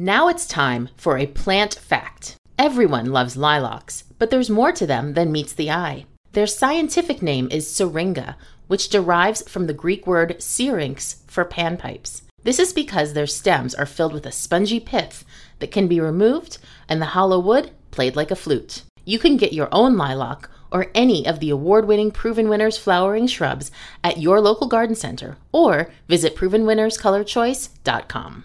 Now it's time for a plant fact. Everyone loves lilacs, but there's more to them than meets the eye. Their scientific name is syringa, which derives from the Greek word syrinx for panpipes. This is because their stems are filled with a spongy pith that can be removed and the hollow wood played like a flute. You can get your own lilac or any of the award winning Proven Winners flowering shrubs at your local garden center or visit ProvenWinnersColorChoice.com.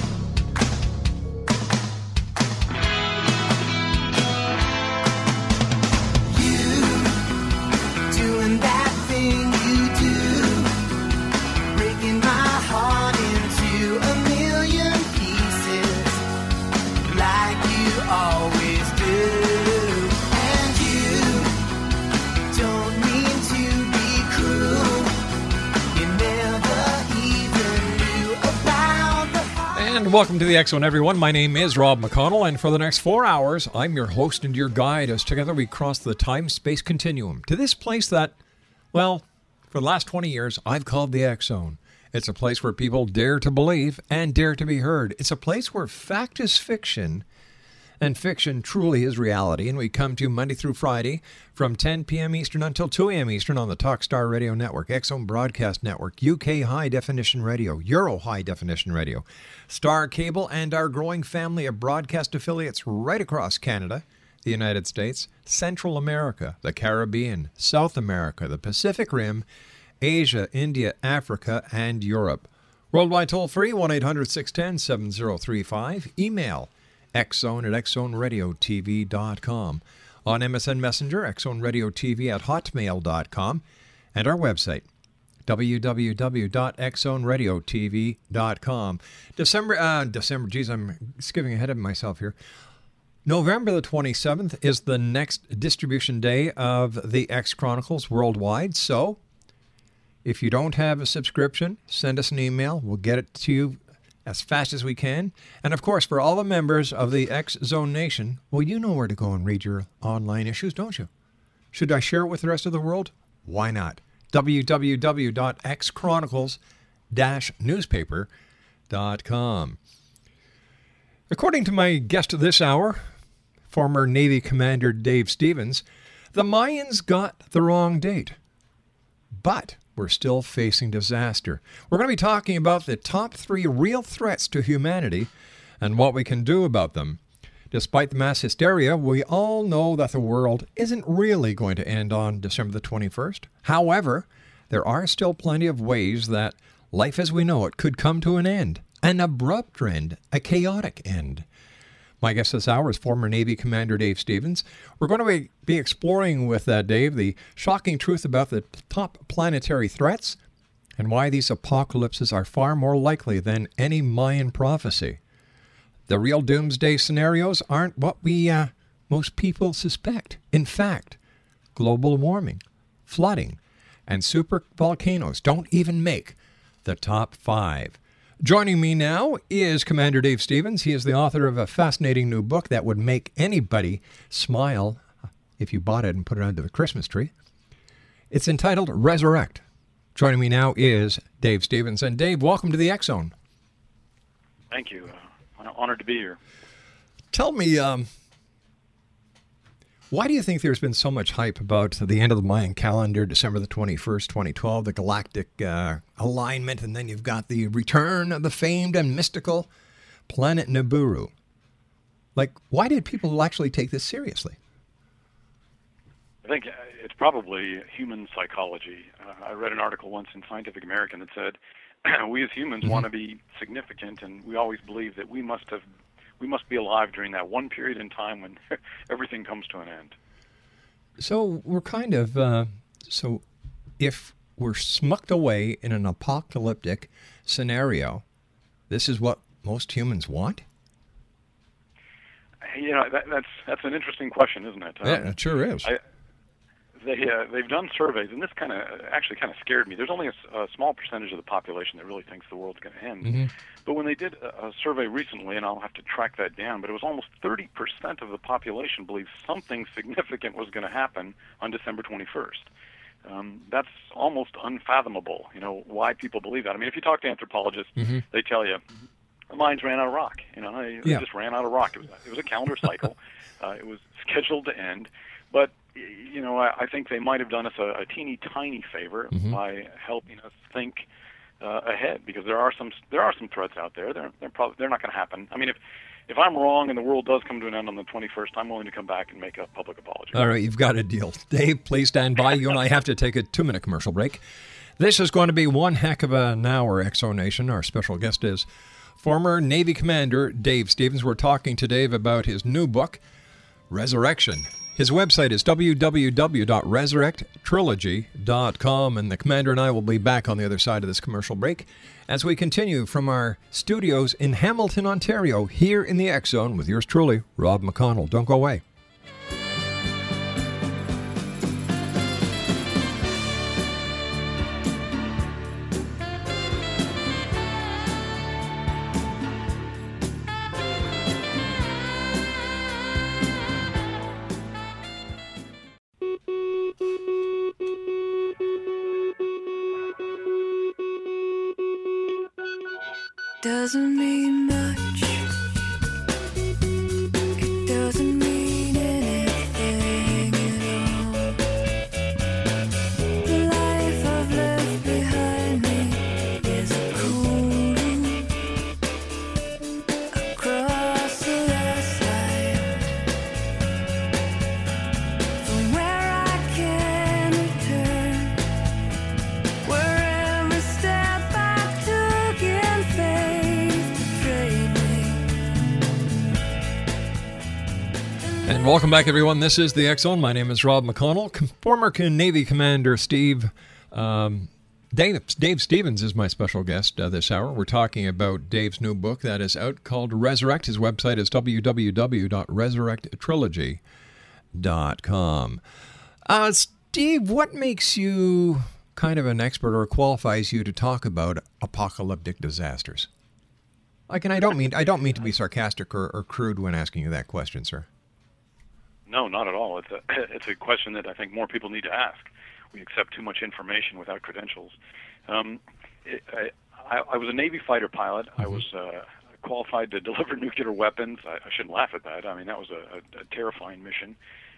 Welcome to the X Zone, everyone. My name is Rob McConnell, and for the next four hours, I'm your host and your guide as together we cross the time space continuum to this place that, well, for the last 20 years, I've called the X Zone. It's a place where people dare to believe and dare to be heard. It's a place where fact is fiction and fiction truly is reality. And we come to Monday through Friday from 10 p.m. Eastern until 2 a.m. Eastern on the Talkstar Radio Network, X Zone Broadcast Network, UK High Definition Radio, Euro High Definition Radio, Star Cable, and our growing family of broadcast affiliates right across Canada, the United States, Central America, the Caribbean, South America, the Pacific Rim, Asia, India, Africa, and Europe. Worldwide toll free 1 800 610 7035. Email xzone at xzoneradiotv.com. On MSN Messenger, xzoneradiotv at hotmail.com. And our website, www.xzoneradiotv.com. December, uh, December, geez, I'm skipping ahead of myself here. November the 27th is the next distribution day of the X Chronicles worldwide. So if you don't have a subscription, send us an email. We'll get it to you as fast as we can. And of course, for all the members of the X Zone Nation, well, you know where to go and read your online issues, don't you? Should I share it with the rest of the world? Why not? www.xchronicles-newspaper.com. According to my guest of this hour, former Navy Commander Dave Stevens, the Mayans got the wrong date. But we're still facing disaster. We're going to be talking about the top three real threats to humanity and what we can do about them. Despite the mass hysteria, we all know that the world isn't really going to end on December the 21st. However, there are still plenty of ways that life as we know it could come to an end an abrupt end, a chaotic end. My guest this hour is former Navy Commander Dave Stevens. We're going to be, exploring with uh, Dave the shocking truth about the top planetary threats and why these apocalypses are far more likely than any Mayan prophecy. The real doomsday scenarios aren't what we uh, most people suspect. In fact, global warming, flooding, and super volcanoes don't even make the top five. Joining me now is Commander Dave Stevens. He is the author of a fascinating new book that would make anybody smile if you bought it and put it under the Christmas tree. It's entitled Resurrect. Joining me now is Dave Stevens. And Dave, welcome to the X Zone. Thank you. Uh, honored to be here. Tell me, um, why do you think there's been so much hype about the end of the Mayan calendar, December the 21st, 2012, the galactic uh, alignment, and then you've got the return of the famed and mystical planet Nibiru? Like, why did people actually take this seriously? I think uh, it's probably human psychology. Uh, I read an article once in Scientific American that said we as humans Mm-hmm. want to be significant, and we always believe that we must have we must be alive during that one period in time when everything comes to an end. So we're kind of uh, so if we're smucked away in an apocalyptic scenario, this is what most humans want. You know, that, that's that's an interesting question, isn't it? Um, yeah, it sure is. I, they uh, they've done surveys, and this kind of actually kind of scared me. There's only a, a small percentage of the population that really thinks the world's going to end. Mm-hmm. But when they did a, a survey recently, and I'll have to track that down, but it was almost 30% of the population believes something significant was going to happen on December 21st. Um, that's almost unfathomable. You know why people believe that. I mean, if you talk to anthropologists, they tell you the Mayans ran out of rock. You know, they, they Yeah. just ran out of rock. It was it was a calendar cycle. uh, it was scheduled to end, but you know, I, I think they might have done us a, a teeny tiny favor by helping us think uh, ahead because there are some there are some threats out there. They're they're probably they're not going to happen. I mean, if if I'm wrong and the world does come to an end on the 21st, I'm willing to come back and make a public apology. All right, you've got a deal. Dave, please stand by. You and I have to take a two minute commercial break. This is going to be one heck of an hour, Exo Nation. Our special guest is former Navy Commander Dave Stevens. We're talking to Dave about his new book, Resurrection. His website is www.resurrecttrilogy.com, and the commander and I will be back on the other side of this commercial break as we continue from our studios in Hamilton, Ontario, here in the X Zone with yours truly, Rob McConnell. Don't go away. And welcome back, everyone. This is the Zone. My name is Rob McConnell. Former Navy Commander Steve um, Dave, Dave Stevens is my special guest uh, this hour. We're talking about Dave's new book that is out called Resurrect. His website is www.resurrecttrilogy.com. Uh, Steve, what makes you kind of an expert or qualifies you to talk about apocalyptic disasters? Like, and I don't mean I don't mean to be sarcastic or, or crude when asking you that question, sir. No, not at all. It's a it's a question that I think more people need to ask. We accept too much information without credentials. Um, it, I, I, I was a Navy fighter pilot. I was uh, qualified to deliver nuclear weapons. I, I shouldn't laugh at that. I mean, that was a, a, a terrifying mission.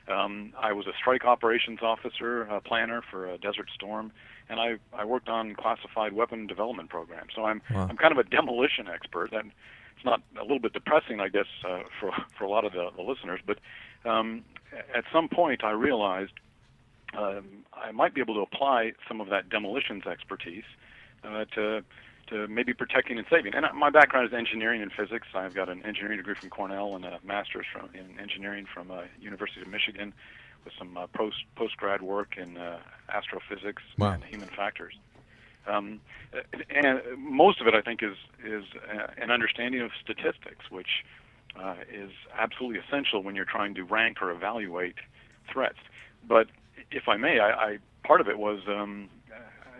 Um, I was a strike operations officer, a planner for a Desert Storm, and I, I worked on classified weapon development programs. So I'm Wow. I'm kind of a demolition expert. That it's not a little bit depressing, I guess, uh, for for a lot of the, the listeners. But um, at some point, I realized um, I might be able to apply some of that demolitions expertise uh, to to maybe protecting and saving. And my background is engineering and physics. I've got an engineering degree from Cornell and a master's from in engineering from uh, University of Michigan, with some uh, post post grad work in uh, astrophysics Wow. and human factors. Um, and most of it, I think, is is uh, an understanding of statistics, which uh, is absolutely essential when you're trying to rank or evaluate threats. But if I may, I, I part of it was um,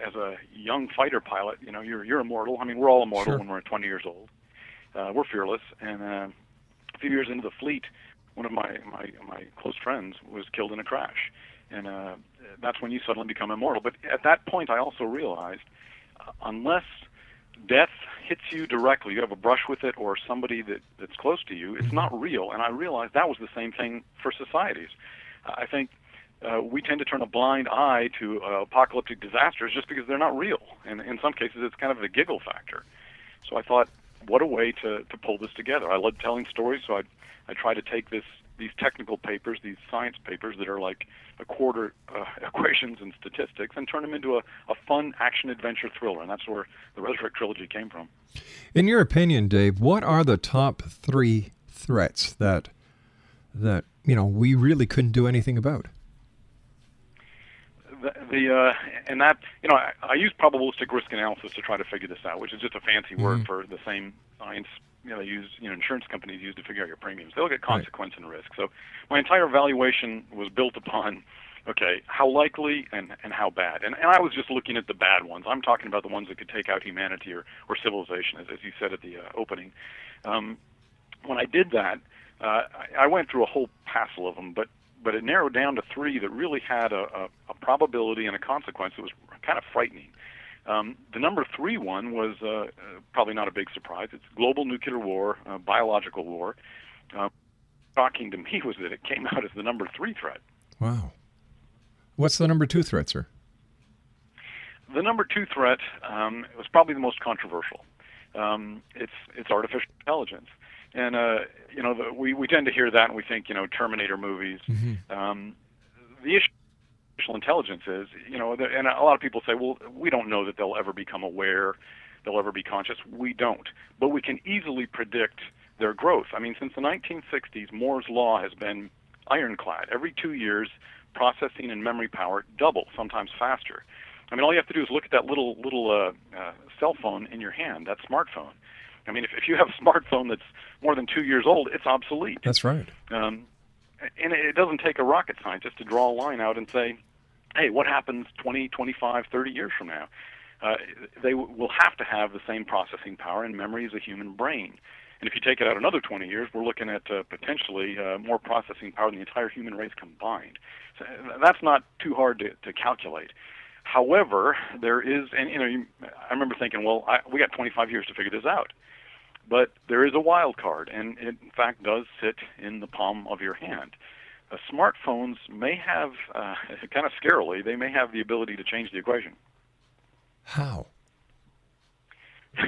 as a young fighter pilot. You know, you're you're immortal. I mean, we're all immortal Sure. when we're 20 years old. Uh, we're fearless, and uh, a few years into the fleet, one of my my my close friends was killed in a crash, and uh, that's when you suddenly become immortal. But at that point, I also realized, uh, unless death hits you directly, you have a brush with it, or somebody that that's close to you, it's not real. And I realized that was the same thing for societies. I think uh, we tend to turn a blind eye to uh, apocalyptic disasters just because they're not real. And in some cases, it's kind of a giggle factor. So I thought, what a way to, to pull this together. I love telling stories, so I I try to take this these technical papers, these science papers that are like a quarter uh, equations and statistics, and turn them into a, a fun action adventure thriller. And that's where the Resurrect trilogy came from. In your opinion, Dave, what are the top three threats that that you know we really couldn't do anything about? the, the uh, and that you know I, I use probabilistic risk analysis to try to figure this out, which is just a fancy word Mhm. for the same science you know they use you know insurance companies use to figure out your premiums. They look at consequence and risk. So my entire valuation was built upon okay how likely and and how bad. And and I was just looking at the bad ones. I'm talking about the ones that could take out humanity or or civilization, as as you said at the uh, opening. Um, when I did that, uh, I, I went through a whole passel of them, but but it narrowed down to three that really had a, a, a probability and a consequence that was kind of frightening. Um, the number three one was uh, probably not a big surprise. It's global nuclear war, uh, biological war. Uh, shocking to me was that it came out as the number three threat. Wow. What's the number two threat, sir? The number two threat um, was probably the most controversial. Um, it's it's artificial intelligence, and uh, you know the, we we tend to hear that and we think you know Terminator movies. Um, the issue artificial intelligence is you know and a lot of people say well we don't know that they'll ever become aware, they'll ever be conscious. We don't, but we can easily predict their growth. I mean since the 1960s, Moore's law has been ironclad. Every two years, processing and memory power double, sometimes faster. I mean, all you have to do is look at that little little uh, uh, cell phone in your hand, that smartphone. I mean, if, if you have a smartphone that's more than two years old, it's obsolete. That's right. Um, and it doesn't take a rocket scientist to draw a line out and say, hey, what happens 20, 25, 30 years from now? Uh, they w- will have to have the same processing power and memory as a human brain. And if you take it out another 20 years, we're looking at uh, potentially uh, more processing power than the entire human race combined. So uh, that's not too hard to, to calculate. However, there is, and you know, you, I remember thinking, well, I, we got 25 years to figure this out. But there is a wild card, and it in fact does sit in the palm of your hand. Uh, smartphones may have, uh, kind of scarily, they may have the ability to change the equation. How?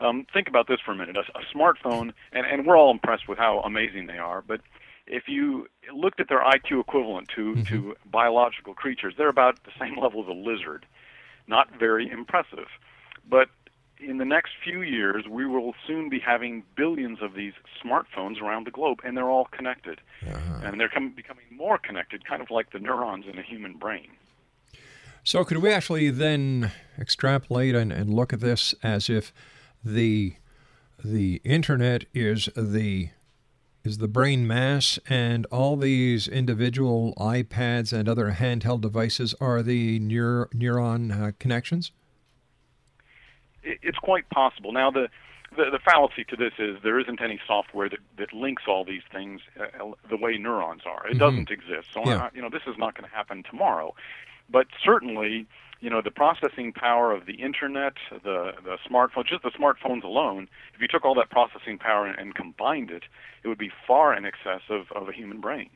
um, think about this for a minute. A, a smartphone, and, and we're all impressed with how amazing they are, but if you looked at their IQ equivalent to, to biological creatures, they're about the same level as a lizard. Not very impressive. But in the next few years, we will soon be having billions of these smartphones around the globe, and they're all connected. And they're com- becoming more connected, kind of like the neurons in a human brain. So could we actually then extrapolate and, and look at this as if the the internet is the is the brain mass and all these individual iPads and other handheld devices are the neur- neuron uh, connections? It, it's quite possible. Now, the, the the fallacy to this is there isn't any software that, that links all these things uh, the way neurons are. It Mhm. doesn't exist. So, Yeah. uh, you know, this is not going to happen tomorrow. But certainly, you know, the processing power of the internet, the the smartphone, just the smartphones alone, if you took all that processing power and, and combined it, it would be far in excess of, of a human brain.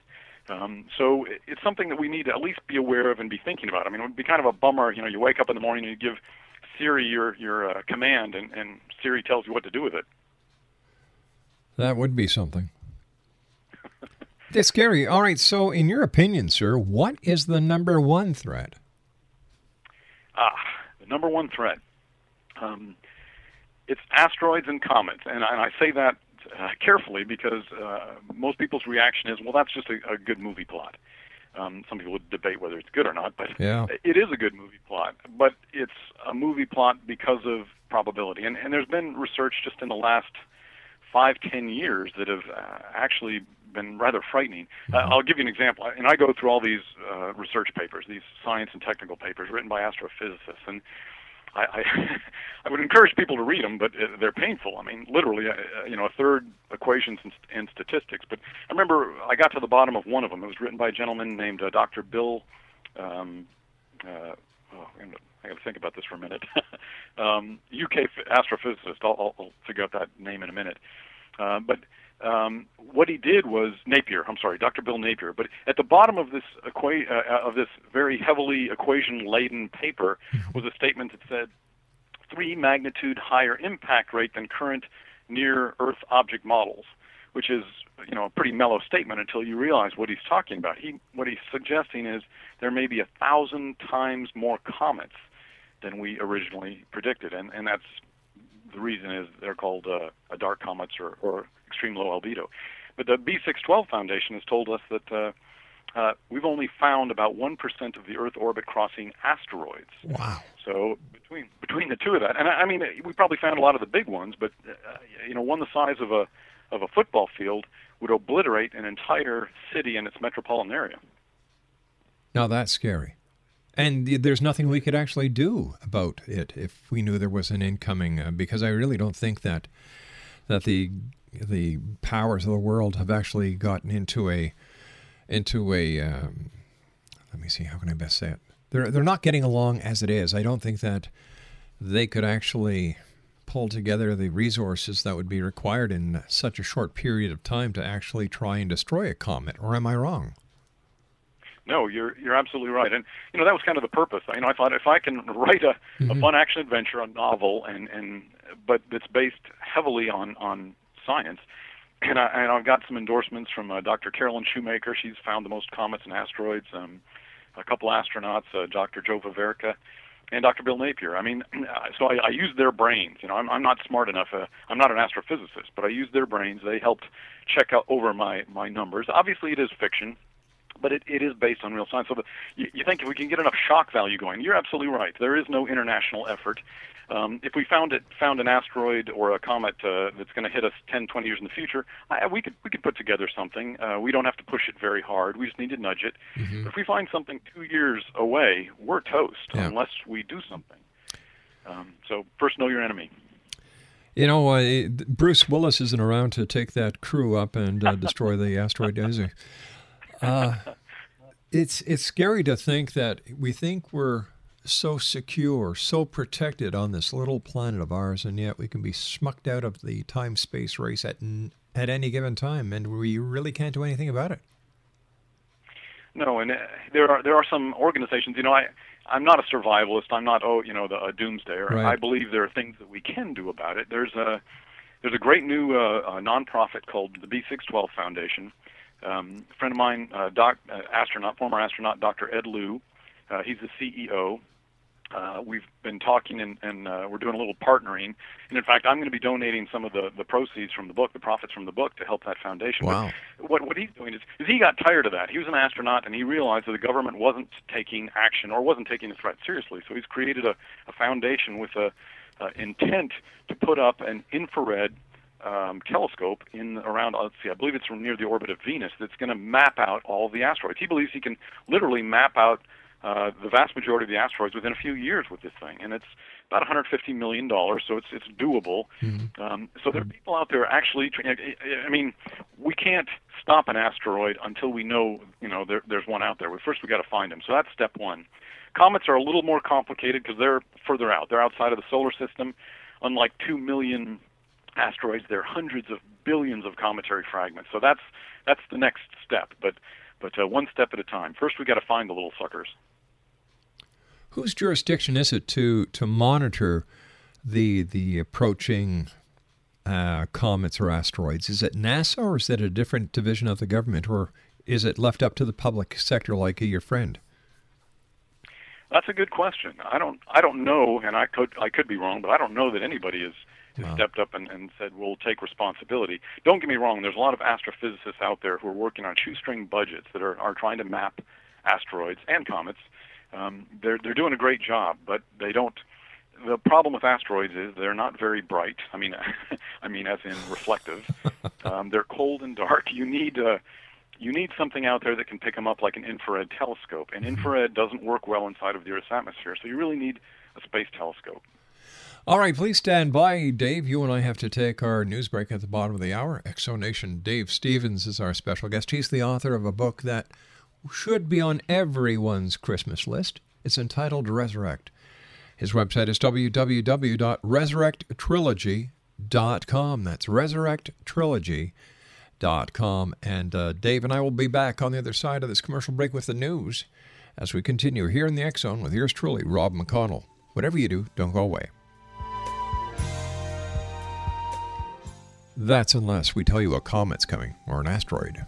Um, so it- it's something that we need to at least be aware of and be thinking about. I mean, it would be kind of a bummer, you know, you wake up in the morning and you give Siri your your uh, command, and, and Siri tells you what to do with it. That would be something. It's scary. All right. So, in your opinion, sir, what is the number one threat? Ah, the number one threat. Um, it's asteroids and comets, and, I- and I say that uh, carefully because uh, most people's reaction is, well, that's just a, a good movie plot. Um, some people would debate whether it's good or not, but Yeah. it is a good movie plot. But it's a movie plot because of probability, and, and there's been research just in the last five, ten years that have uh, actually been rather frightening. Uh, I'll give you an example. And I go through all these uh, research papers, these science and technical papers written by astrophysicists, and I, I, I would encourage people to read them, but uh, they're painful. I mean, literally, uh, uh, you know, a third equations and, and statistics. But I remember I got to the bottom of one of them. It was written by a gentleman named uh, Dr. Bill. Um, uh, oh, I got to think about this for a minute. um, UK astrophysicist. I'll, I'll, I'll figure out that name in a minute. Uh, but um, what he did was Napier. I'm sorry, Dr. Bill Napier. But at the bottom of this equa- uh, of this very heavily equation-laden paper was a statement that said three magnitude higher impact rate than current near Earth object models, which is you know a pretty mellow statement until you realize what he's talking about. He what he's suggesting is there may be a thousand times more comets than we originally predicted, and and that's the reason is they're called uh, uh, dark comets or, or extreme low albedo. But the B612 Foundation has told us that uh, uh, we've only found about one percent of the Earth orbit crossing asteroids. Wow. So between between the two of that, and I, I mean, we probably found a lot of the big ones, but uh, you know, one the size of a of a football field would obliterate an entire city and its metropolitan area. Now that's scary. And there's nothing we could actually do about it if we knew there was an incoming, uh, because I really don't think that that the the powers of the world have actually gotten into a into a um, let me see how can I best say it. They're they're not getting along as it is. I don't think that they could actually pull together the resources that would be required in such a short period of time to actually try and destroy a comet. Or am I wrong? No, you're you're absolutely right, and you know that was kind of the purpose. You know, I thought if I can write a, a fun action adventure, a novel, and and but that's based heavily on on science, and I and I've got some endorsements from uh, Dr. Carolyn Shoemaker. She's found the most comets and asteroids. Um, a couple astronauts, uh, Dr. Joe Vaverka, and Dr. Bill Napier. I mean, so I, I used their brains. You know, I'm, I'm not smart enough. Uh, I'm not an astrophysicist, but I used their brains. They helped check out over my my numbers. Obviously, it is fiction but it, it is based on real science. So the, you, you think if we can get enough shock value going, you're absolutely right. There is no international effort. Um, if we found it, found an asteroid or a comet uh, that's going to hit us 10, 20 years in the future, I, we could we could put together something. Uh, we don't have to push it very hard. We just need to nudge it. But if we find something two years away, we're toast Yeah. unless we do something. Um, so first, know your enemy. You know, uh, Bruce Willis isn't around to take that crew up and uh, destroy the asteroid, is he? Uh, it's it's scary to think that we think we're so secure, so protected on this little planet of ours, and yet we can be smucked out of the time space race at n- at any given time, and we really can't do anything about it. No, and uh, there are there are some organizations. You know, I I'm not a survivalist. I'm not oh you know the a doomsdayer. Right. I believe there are things that we can do about it. There's a there's a great new uh, uh, nonprofit called the B612 Foundation. Um, a friend of mine, uh, doc, uh, astronaut, former astronaut, Dr. Ed Lu, uh, he's the CEO. Uh, we've been talking and, and uh, we're doing a little partnering. And in fact, I'm going to be donating some of the, the proceeds from the book, the profits from the book, to help that foundation. Wow. But what what he's doing is, is he got tired of that. He was an astronaut and he realized that the government wasn't taking action or wasn't taking the threat seriously. So he's created a, a foundation with a, uh, intent to put up an infrared um, telescope in around let's see, I believe it's near the orbit of Venus that's going to map out all the asteroids. He believes he can literally map out uh, the vast majority of the asteroids within a few years with this thing, and it's about 150 million dollars, so it's it's doable. Um, so there are people out there actually. I mean, we can't stop an asteroid until we know you know there, there's one out there. But first, we got to find them. So that's step one. Comets are a little more complicated because they're further out. They're outside of the solar system. Unlike two million asteroids, there are hundreds of billions of cometary fragments. So that's that's the next step. But but uh, one step at a time. First, we got to find the little suckers. Whose jurisdiction is it to to monitor the the approaching uh, comets or asteroids? Is it NASA or is it a different division of the government, or is it left up to the public sector like your friend? That's a good question. I don't I don't know, and I could I could be wrong, but I don't know that anybody has, has stepped up and, and said we'll take responsibility. Don't get me wrong. There's a lot of astrophysicists out there who are working on shoestring budgets that are are trying to map asteroids and comets. Um, they're they're doing a great job, but they don't. The problem with asteroids is they're not very bright. I mean, I mean as in reflective. Um, they're cold and dark. You need uh, you need something out there that can pick them up like an infrared telescope. And infrared doesn't work well inside of the Earth's atmosphere, so you really need a space telescope. All right, please stand by, Dave. You and I have to take our news break at the bottom of the hour. Exonation Dave Stevens is our special guest. He's the author of a book that should be on everyone's Christmas list. It's entitled Resurrect. His website is www.resurrecttrilogy.com. That's resurrecttrilogy.com. And uh, Dave and I will be back on the other side of this commercial break with the news as we continue here in the Zone with yours truly, Rob McConnell. Whatever you do, don't go away. That's unless we tell you a comet's coming or an asteroid.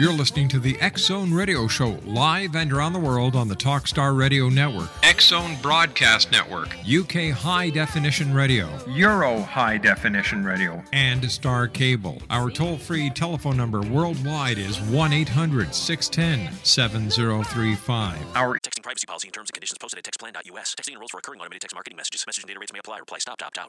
You're listening to the X Zone Radio Show live and around the world on the Talkstar Radio Network, X Zone Broadcast Network, UK High Definition Radio, Euro High Definition Radio, and Star Cable. Our toll free telephone number worldwide is 1 800 610 7035. Our Texting privacy policy and terms and conditions posted at textplan.us. Texting enrolls for recurring automated text marketing messages. Message and data rates may apply. Reply stop to opt out.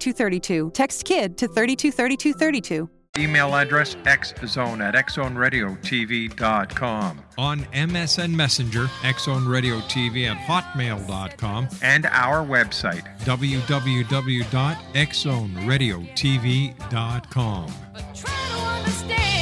Text KID to 323232. Email address xzone at xzoneradiotv.com. On MSN Messenger, Xzone Radio TV at hotmail.com. And our website, www.xzoneradiotv.com.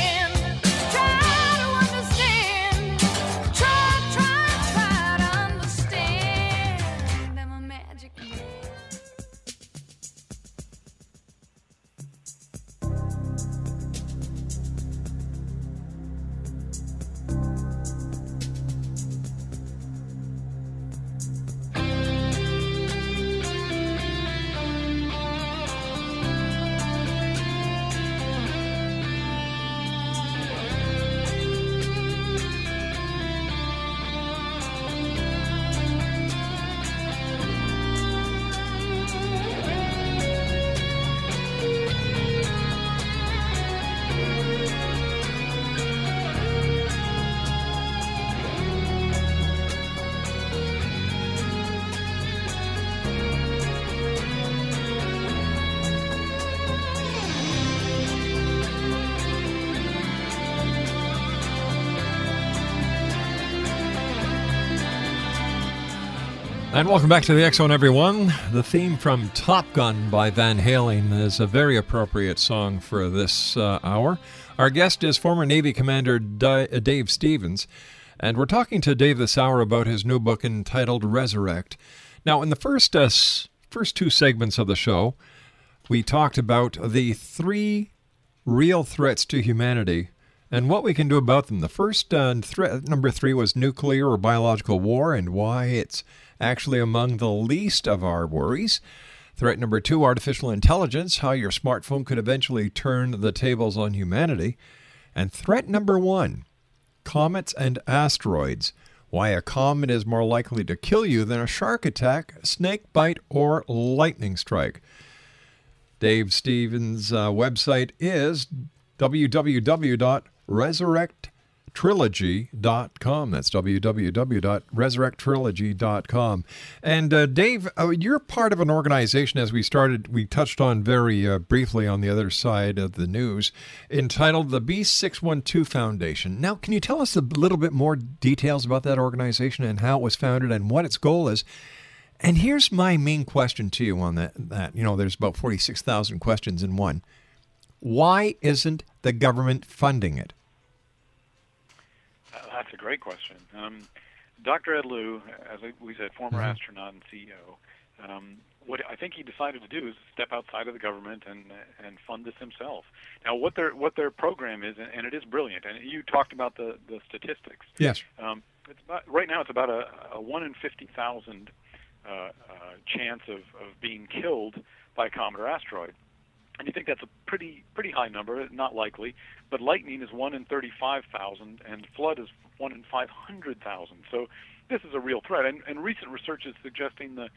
And welcome back to the X Zone, everyone. The theme from Top Gun by Van Halen is a very appropriate song for this uh, hour. Our guest is former Navy Commander uh, Dave Stevens, and we're talking to Dave this hour about his new book entitled Resurrect. Now, in the first uh, first two segments of the show, we talked about the three real threats to humanity and what we can do about them. The first uh, threat, number three, was nuclear or biological war, and why it's actually among the least of our worries. Threat number two, artificial intelligence, how your smartphone could eventually turn the tables on humanity. And threat number one, comets and asteroids, why a comet is more likely to kill you than a shark attack, snake bite, or lightning strike. Dave Stevens' uh, website is www.resurrecttrilogy.com. That's www.resurrecttrilogy.com. And uh, Dave, uh, you're part of an organization, as we started, we touched on very uh, briefly on the other side of the news, entitled the B612 Foundation. Now, can you tell us a little bit more details about that organization and how it was founded and what its goal is? And here's my main question to you on that. That you know, there's about forty six thousand questions in one. Why isn't the government funding it? That's a great question. Um, Dr. Ed Lu, as we said, former Mhm. astronaut and CEO, um, what I think he decided to do is step outside of the government and and fund this himself. Now, what their what their program is, and it is brilliant. And you talked about the the statistics. Yes. Um, it's about, right now, it's about a, a one in fifty thousand uh, uh, chance of, of being killed by a comet or asteroid. And you think that's a pretty pretty high number, not likely. But lightning is one in thirty-five thousand, and flood is one in five hundred thousand. So this is a real threat. And, and recent research is suggesting the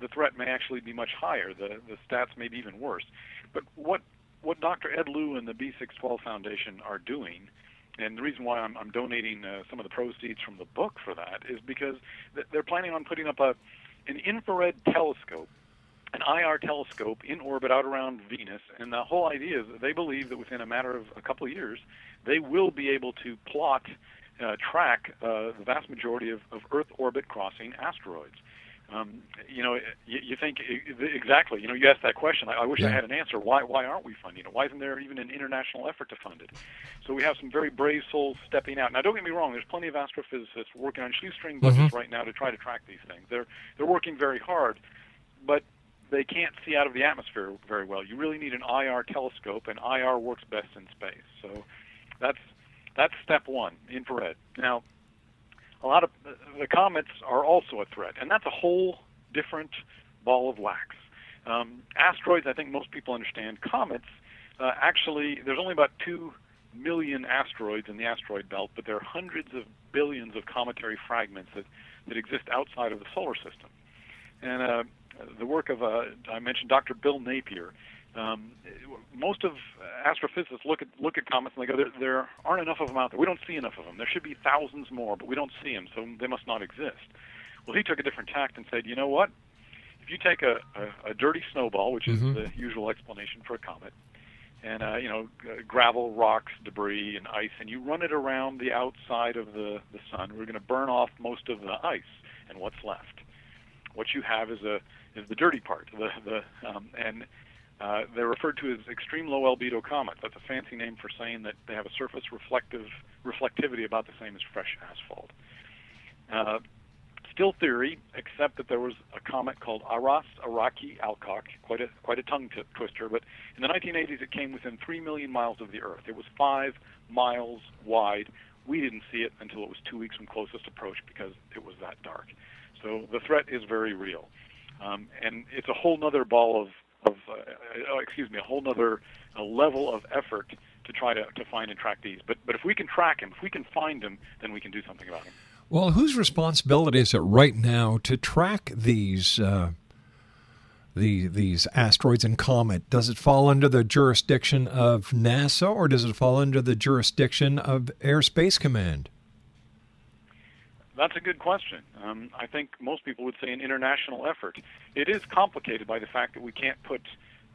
the threat may actually be much higher. The the stats may be even worse. But what what Dr. Ed Lu and the B612 Foundation are doing, and the reason why I'm, I'm donating uh, some of the proceeds from the book for that is because th- they're planning on putting up a an infrared telescope an IR telescope in orbit out around Venus, and the whole idea is that they believe that within a matter of a couple of years, they will be able to plot, uh, track uh, the vast majority of, of Earth orbit crossing asteroids. Um, you know, you, you think exactly. You know, you asked that question. I, I wish I had an answer. Why? Why aren't we funding it? Why isn't there even an international effort to fund it? So we have some very brave souls stepping out. Now, don't get me wrong. There's plenty of astrophysicists working on shoestring budgets Mhm. right now to try to track these things. They're they're working very hard, but they can't see out of the atmosphere very well. You really need an IR telescope, and IR works best in space. So that's that's step one, infrared. Now, a lot of the comets are also a threat, and that's a whole different ball of wax. Um, asteroids, I think most people understand. Comets, uh, actually, there's only about two million asteroids in the asteroid belt, but there are hundreds of billions of cometary fragments that, that exist outside of the solar system. And uh, the work of, uh, I mentioned Dr. Bill Napier. Um, most of astrophysicists look at look at comets and they go, there, there aren't enough of them out there. We don't see enough of them. There should be thousands more, but we don't see them, so they must not exist. Well, he took a different tact and said, you know what? If you take a, a, a dirty snowball, which is Mhm. the usual explanation for a comet, and uh, you know gravel, rocks, debris, and ice, and you run it around the outside of the the sun, we're going to burn off most of the ice, and what's left? What you have is a is the dirty part, the the um, and uh, they're referred to as extreme low albedo comets. That's a fancy name for saying that they have a surface reflective reflectivity about the same as fresh asphalt. Uh, still theory, except that there was a comet called IRAS Araki Alcock, quite a quite a tongue t- twister. But in the 1980s, it came within three million miles of the Earth. It was five miles wide. We didn't see it until it was two weeks from closest approach because it was that dark. So the threat is very real, um, and it's a whole other ball of of uh, uh, excuse me, a whole other uh, level of effort to try to, to find and track these. But but if we can track him, if we can find him, then we can do something about him. Well, whose responsibility is it right now to track these uh, the these asteroids and comet? Does it fall under the jurisdiction of NASA or does it fall under the jurisdiction of Air Space Command? That's a good question. Um, I think most people would say an international effort. It is complicated by the fact that we can't put,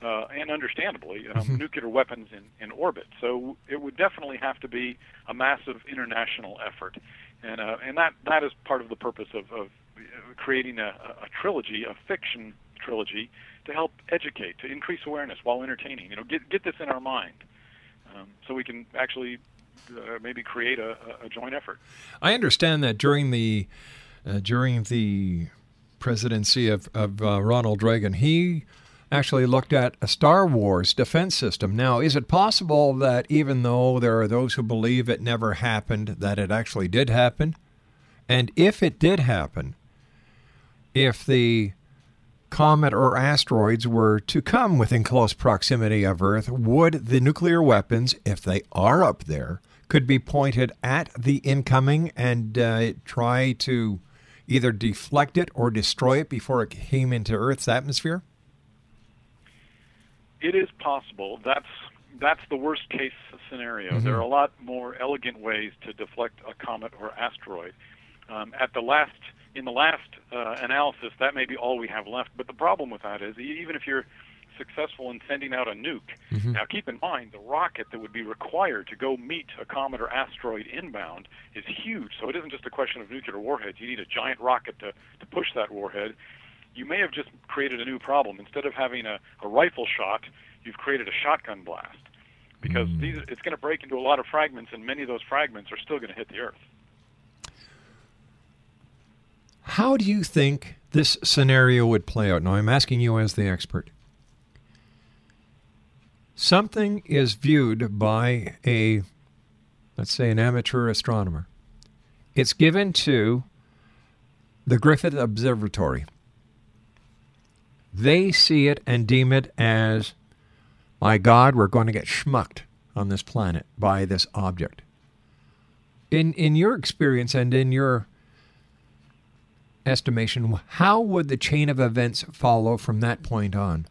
uh, and understandably, um, nuclear weapons in, in orbit. So it would definitely have to be a massive international effort, and uh, and that that is part of the purpose of, of uh, creating a, a trilogy, a fiction trilogy, to help educate, to increase awareness while entertaining. You know, get get this in our mind, um, so we can actually uh, maybe create a, a joint effort. I understand that during the uh, during the presidency of, of uh, Ronald Reagan, he actually looked at a Star Wars defense system. Now, is it possible that even though there are those who believe it never happened, that it actually did happen? And if it did happen, if the comet or asteroids were to come within close proximity of Earth, would the nuclear weapons, if they are up there, could be pointed at the incoming and uh, try to either deflect it or destroy it before it came into Earth's atmosphere? It is possible. That's that's the worst case scenario. Mhm. There are a lot more elegant ways to deflect a comet or asteroid. Um, at the last, in the last uh, analysis, that may be all we have left. But the problem with that is, even if you're successful in sending out a nuke, Mhm. now keep in mind the rocket that would be required to go meet a comet or asteroid inbound is huge. So it isn't just a question of nuclear warheads. You need a giant rocket to, to push that warhead. you may have just created a new problem. Instead of having a, a rifle shot, you've created a shotgun blast because these, it's going to break into a lot of fragments, and many of those fragments are still going to hit the Earth. How do you think this scenario would play out? Now, I'm asking you as the expert. Something is viewed by a, let's say, an amateur astronomer. It's given to the Griffith Observatory. They see it and deem it as, my God, we're going to get schmucked on this planet by this object. In in your experience and in your estimation, how would the chain of events follow from that point on?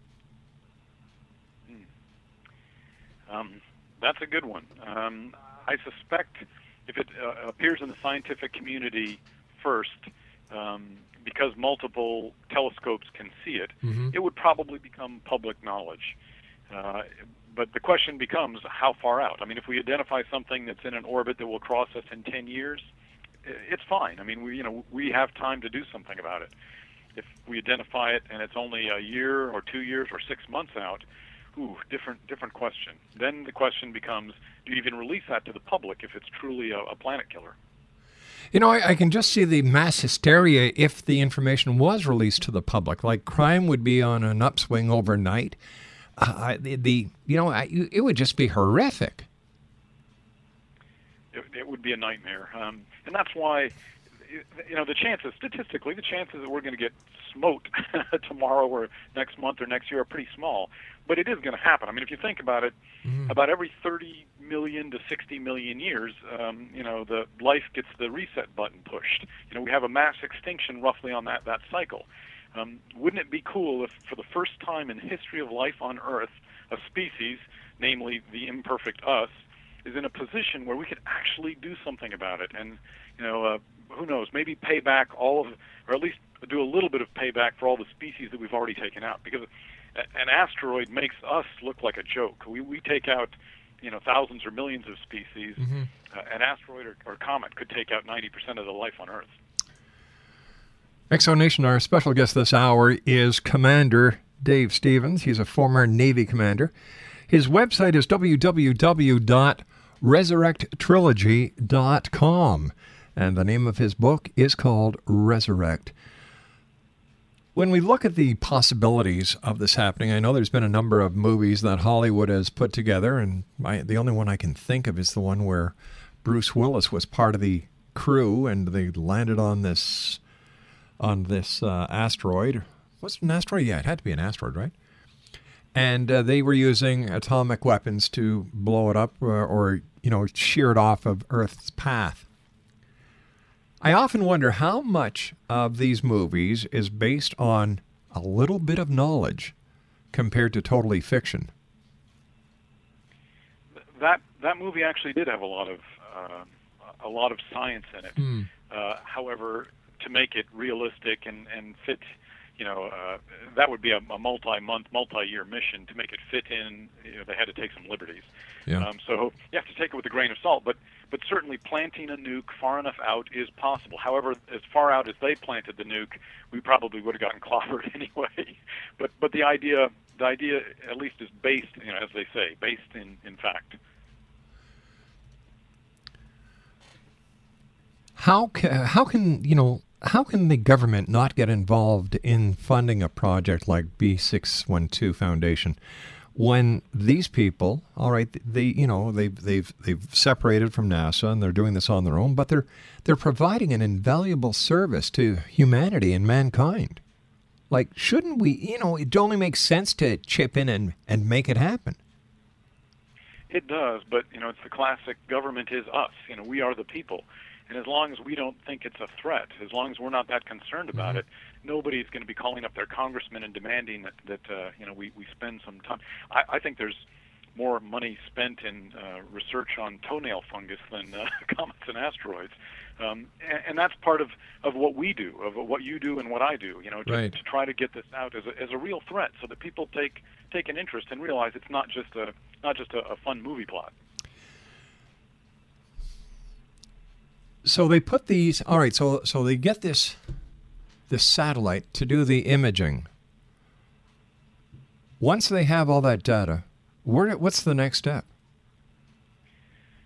Um, that's a good one. Um, I suspect if it uh, appears in the scientific community first, um, because multiple telescopes can see it, Mhm. it would probably become public knowledge. Uh, but the question becomes how far out? I mean, if we identify something that's in an orbit that will cross us in 10 years, it's fine. I mean, we you know we have time to do something about it. If we identify it and it's only a year or two years or six months out, ooh, different different question. Then the question becomes, do you even release that to the public if it's truly a, a planet killer? You know, I, I can just see the mass hysteria if the information was released to the public. Like crime would be on an upswing overnight. Uh, the, the you know, I, it would just be horrific. It, would be a nightmare, um, and that's why. You know, the chances, statistically, the chances that we're going to get smote tomorrow or next month or next year are pretty small. But it is going to happen. I mean, if you think about it, about every 30 million to 60 million years, um, you know, the life gets the reset button pushed. You know, we have a mass extinction roughly on that that cycle. Um, wouldn't it be cool if, for the first time in the history of life on Earth, a species, namely the imperfect us, is in a position where we could actually do something about it, and you know, uh, who knows, maybe pay back all of, or at least do a little bit of payback for all the species that we've already taken out, because an asteroid makes us look like a joke. We we take out, you know, thousands or millions of species. Uh, an asteroid or, or comet could take out 90% of the life on Earth. X Nation, our special guest this hour is Commander Dave Stevens. He's a former Navy commander. His website is www.resurrecttrilogy.com, and the name of his book is called Resurrect. When we look at the possibilities of this happening, I know there's been a number of movies that Hollywood has put together, and I, the only one I can think of is the one where Bruce Willis was part of the crew and they landed on this on this uh, asteroid. Was it an asteroid? Yeah, it had to be an asteroid, right? And uh, they were using atomic weapons to blow it up or, or, you know, shear it off of Earth's path. I often wonder how much of these movies is based on a little bit of knowledge compared to totally fiction. That that movie actually did have a lot of uh, a lot of science in it. Hmm. Uh, however, to make it realistic and, and fit, you know, uh, that would be a, a multi-month, multi-year mission. To make it fit in, you know, they had to take some liberties. Yeah. Um, so you have to take it with a grain of salt. But but certainly planting a nuke far enough out is possible. However, as far out as they planted the nuke, we probably would have gotten clobbered anyway. but but the idea the idea at least is based, you know, as they say, based in in fact. How ca- how can you know how can the government not get involved in funding a project like B612 Foundation when these people, all right, they you know they've they've they've separated from NASA and they're doing this on their own, but they're they're providing an invaluable service to humanity and mankind. Like, shouldn't we? You know, it only makes sense to chip in and and make it happen. It does, but you know, it's the classic government is us. You know, we are the people. And as long as we don't think it's a threat, as long as we're not that concerned about it, nobody's going to be calling up their congressman and demanding that, that uh, you know we, we spend some time. I, I think there's more money spent in uh, research on toenail fungus than uh, comets and asteroids, um, and, and that's part of, of what we do, of what you do and what I do. You know, to, Right. to try to get this out as a, as a real threat, so that people take take an interest and realize it's not just a not just a, a fun movie plot. So they put these all right so so they get this this satellite to do the imaging. Once they have all that data, where, what's the next step?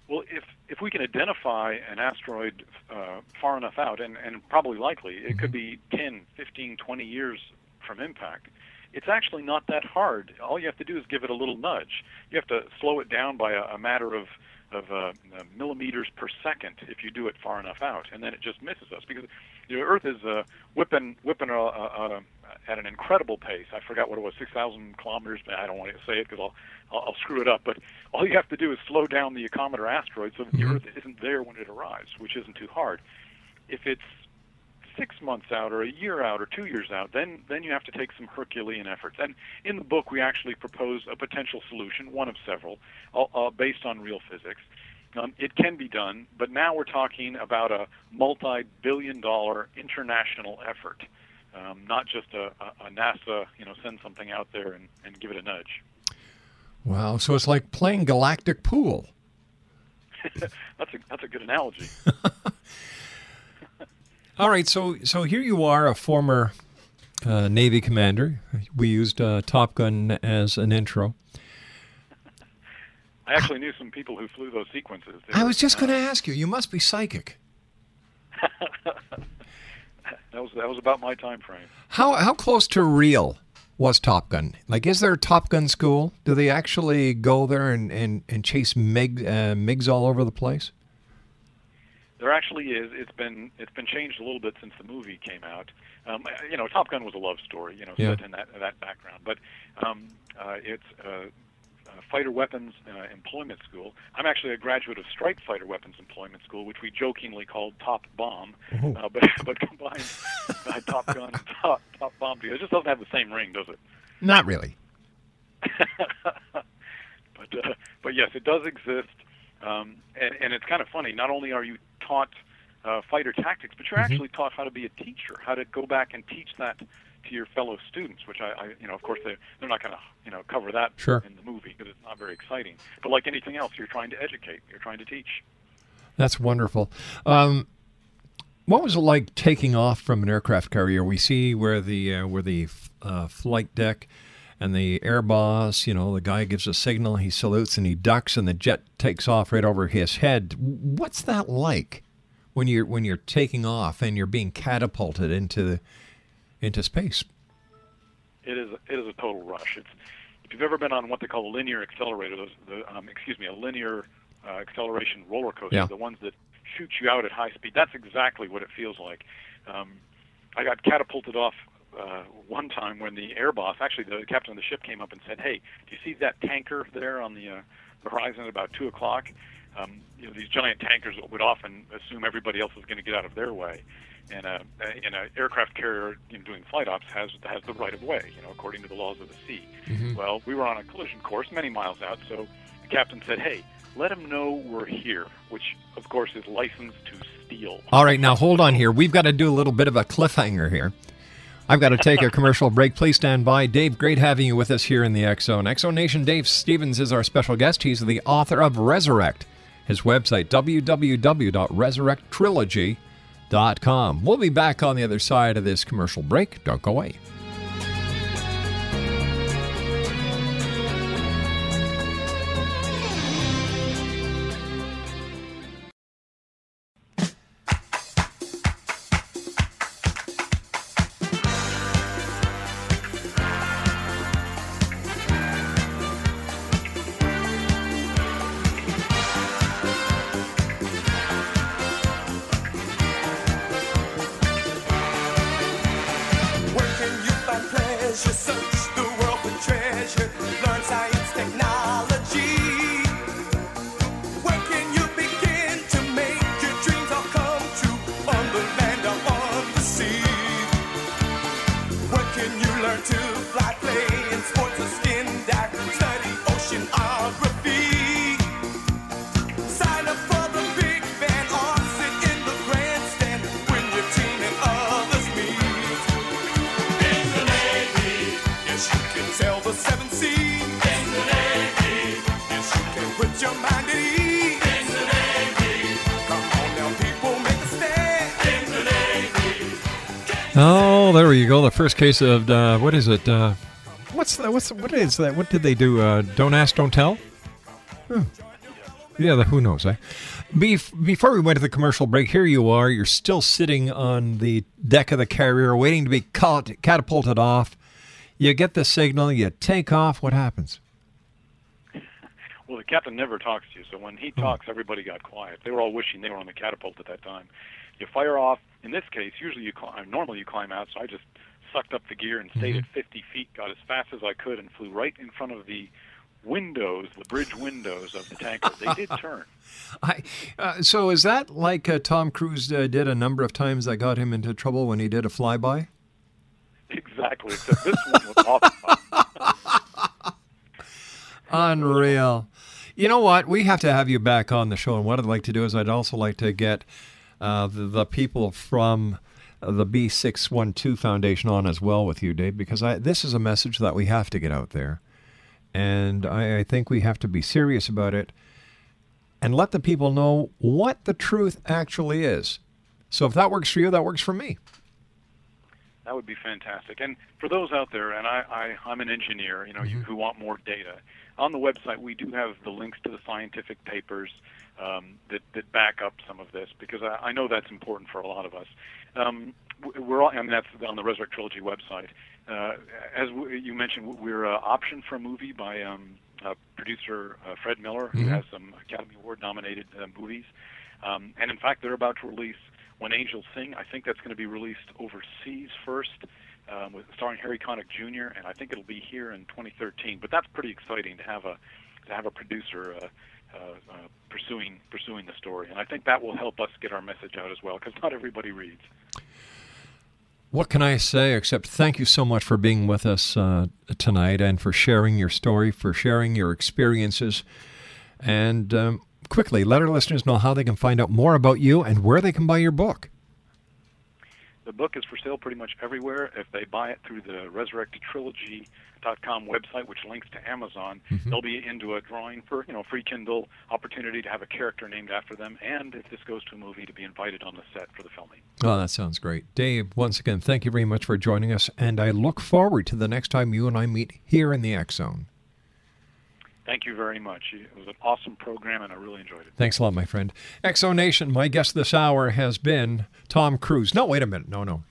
Well, if if we can identify an asteroid uh, far enough out, and, and probably likely, it could be 10, 15, 20 years from impact, it's actually not that hard. All you have to do is give it a little nudge. You have to slow it down by a, a matter of of uh, millimeters per second if you do it far enough out, and then it just misses us because the Earth is uh, whipping whipping uh, uh, at an incredible pace. I forgot what it was, 6,000 kilometers. I don't want to say it because I'll, I'll I'll screw it up. But all you have to do is slow down the Euclidean asteroid so that the Earth isn't there when it arrives, which isn't too hard. If it's six months out or a year out or two years out, then then you have to take some Herculean efforts. And in the book, we actually propose a potential solution, one of several, uh, uh, based on real physics. Um, it can be done, but now we're talking about a multi-billion-dollar international effort, um, not just a, a, a NASA, you know, send something out there and, and give it a nudge. Wow, so it's like playing galactic pool. that's a that's a good analogy. All right, so so here you are, a former uh, Navy commander. We used uh, Top Gun as an intro. I actually knew some people who flew those sequences. They I was just going to ask you. You must be psychic. that was that was about my time frame. How how close to real was Top Gun? Like, is there a Top Gun school? Do they actually go there and and, and chase mig uh, migs all over the place? There actually is. It's been it's been changed a little bit since the movie came out. Um, you know, Top Gun was a love story. You know, Yeah. set in that that background. But um, uh, it's uh, uh, fighter weapons uh, employment school. I'm actually a graduate of Strike Fighter Weapons Employment School, which we jokingly called Top Bomb, uh, but but combines uh, Top Gun and Top Top Bomb together. It just doesn't have the same ring, does it? Not really. but uh, but yes, it does exist, um, and and it's kind of funny. Not only are you taught uh, fighter tactics, but you're Mm-hmm. actually taught how to be a teacher, how to go back and teach that to your fellow students. Which I, I you know, of course, they they're not going to you know cover that Sure. in the movie because it's not very exciting. But like anything else, you're trying to educate, you're trying to teach. That's wonderful. Um, what was it like taking off from an aircraft carrier? We see where the uh, where the uh, flight deck and the air boss, you know, the guy gives a signal, he salutes and he ducks, and the jet takes off right over his head. What's that like when you're when you're taking off and you're being catapulted into the, into space? It is it is a total rush. It's if you've ever been on what they call a linear accelerator, those the um, excuse me, a linear uh, acceleration roller coaster, Yeah. the ones that shoot you out at high speed. That's exactly what it feels like. Um, I got catapulted off uh, one time when the air boss, actually the captain of the ship, came up and said, "Hey, do you see that tanker there on the uh, horizon at about two o'clock?" Um, you know, these giant tankers would often assume everybody else is going to get out of their way, and uh, and an aircraft carrier you know, doing flight ops has has the right of way, you know, according to the laws of the sea. Mhm. Well, we were on a collision course many miles out, so the captain said, "Hey, let them know we're here," which of course is licensed to steal. All right, now hold on here. We've got to do a little bit of a cliffhanger here. I've got to take a commercial break. Please stand by. Dave, great having you with us here in the X Zone. X Nation, Dave Stevens is our special guest. He's the author of Resurrect. His website, www.resurrecttrilogy.com. We'll be back on the other side of this commercial break. Don't go away. Oh, there you go. The first case of uh, what is it? Uh, what's the, what's what is that? What did they do? Uh, don't ask, don't tell. Yeah, the, who knows? Eh? Bef- before we went to the commercial break, here you are. You're still sitting on the deck of the carrier, waiting to be cat- catapulted off. You get the signal. You take off. What happens? Well, the captain never talks to you, so when he talks, everybody got quiet. They were all wishing they were on the catapult at that time. You fire off. In this case, usually you climb. Normally you climb out, so I just sucked up the gear and stayed Mhm. at 50 feet, got as fast as I could, and flew right in front of the windows, the bridge windows of the tanker. They did turn. I, uh, so is that like uh, Tom Cruise uh, did a number of times that got him into trouble when he did a flyby? Exactly. Except this one was awesome. Unreal. You know what? We have to have you back on the show. And what I'd like to do is I'd also like to get the, the people from uh, the B612 Foundation on as well with you, Dave, because I, this is a message that we have to get out there. And I, I think we have to be serious about it and let the people know what the truth actually is. So if that works for you, that works for me. That would be fantastic. And for those out there, and I, I I'm an engineer, you know, you, who want more data, on the website we do have the links to the scientific papers um, that that back up some of this because I, I know that's important for a lot of us. Um, we're all, I mean that's on the Resurrect Trilogy website. Uh, as w- you mentioned, we're uh, optioned for a movie by um, uh, producer uh, Fred Miller, who Mhm. has some Academy Award nominated uh, movies. Um, and in fact, they're about to release When Angels Sing. I think that's going to be released overseas first, um, with starring Harry Connick Jr. And I think it'll be here in 2013. But that's pretty exciting to have a to have a producer uh, uh, uh, pursuing pursuing the story. And I think that will help us get our message out as well, because not everybody reads. What can I say except thank you so much for being with us uh, tonight and for sharing your story, for sharing your experiences. And um, quickly, let our listeners know how they can find out more about you and where they can buy your book. The book is for sale pretty much everywhere. If they buy it through the resurrectedtrilogy.com website, which links to Amazon, mm-hmm. they'll be into a drawing for you know free Kindle opportunity to have a character named after them, and if this goes to a movie, to be invited on the set for the filming. Oh, that sounds great. Dave, once again, thank you very much for joining us. And I look forward to the next time you and I meet here in the X Zone. Thank you very much. It was an awesome program, and I really enjoyed it. Thanks a lot, my friend. X Nation, my guest this hour has been Tom Cruise. No, wait a minute. No, no.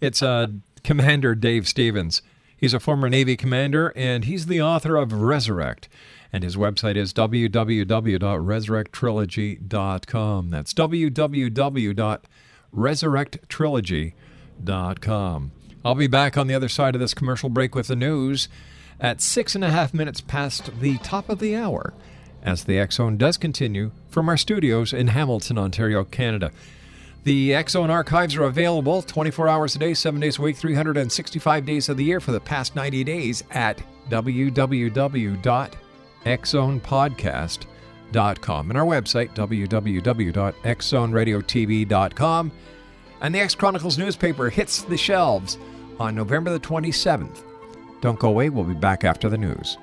It's uh, Commander Dave Stevens. He's a former Navy commander, and he's the author of Resurrect. And his website is www.resurrecttrilogy.com. That's www.resurrecttrilogy.com. I'll be back on the other side of this commercial break with the news at six and a half minutes past the top of the hour as the Zone does continue from our studios in Hamilton, Ontario, Canada. The Zone archives are available 24 hours a day, 7 days a week, 365 days of the year for the past 90 days at www.xzonepodcast.com and our website, www.xzoneradiotv.com. And the X Chronicles newspaper hits the shelves on November the 27th. Don't go away, we'll be back after the news.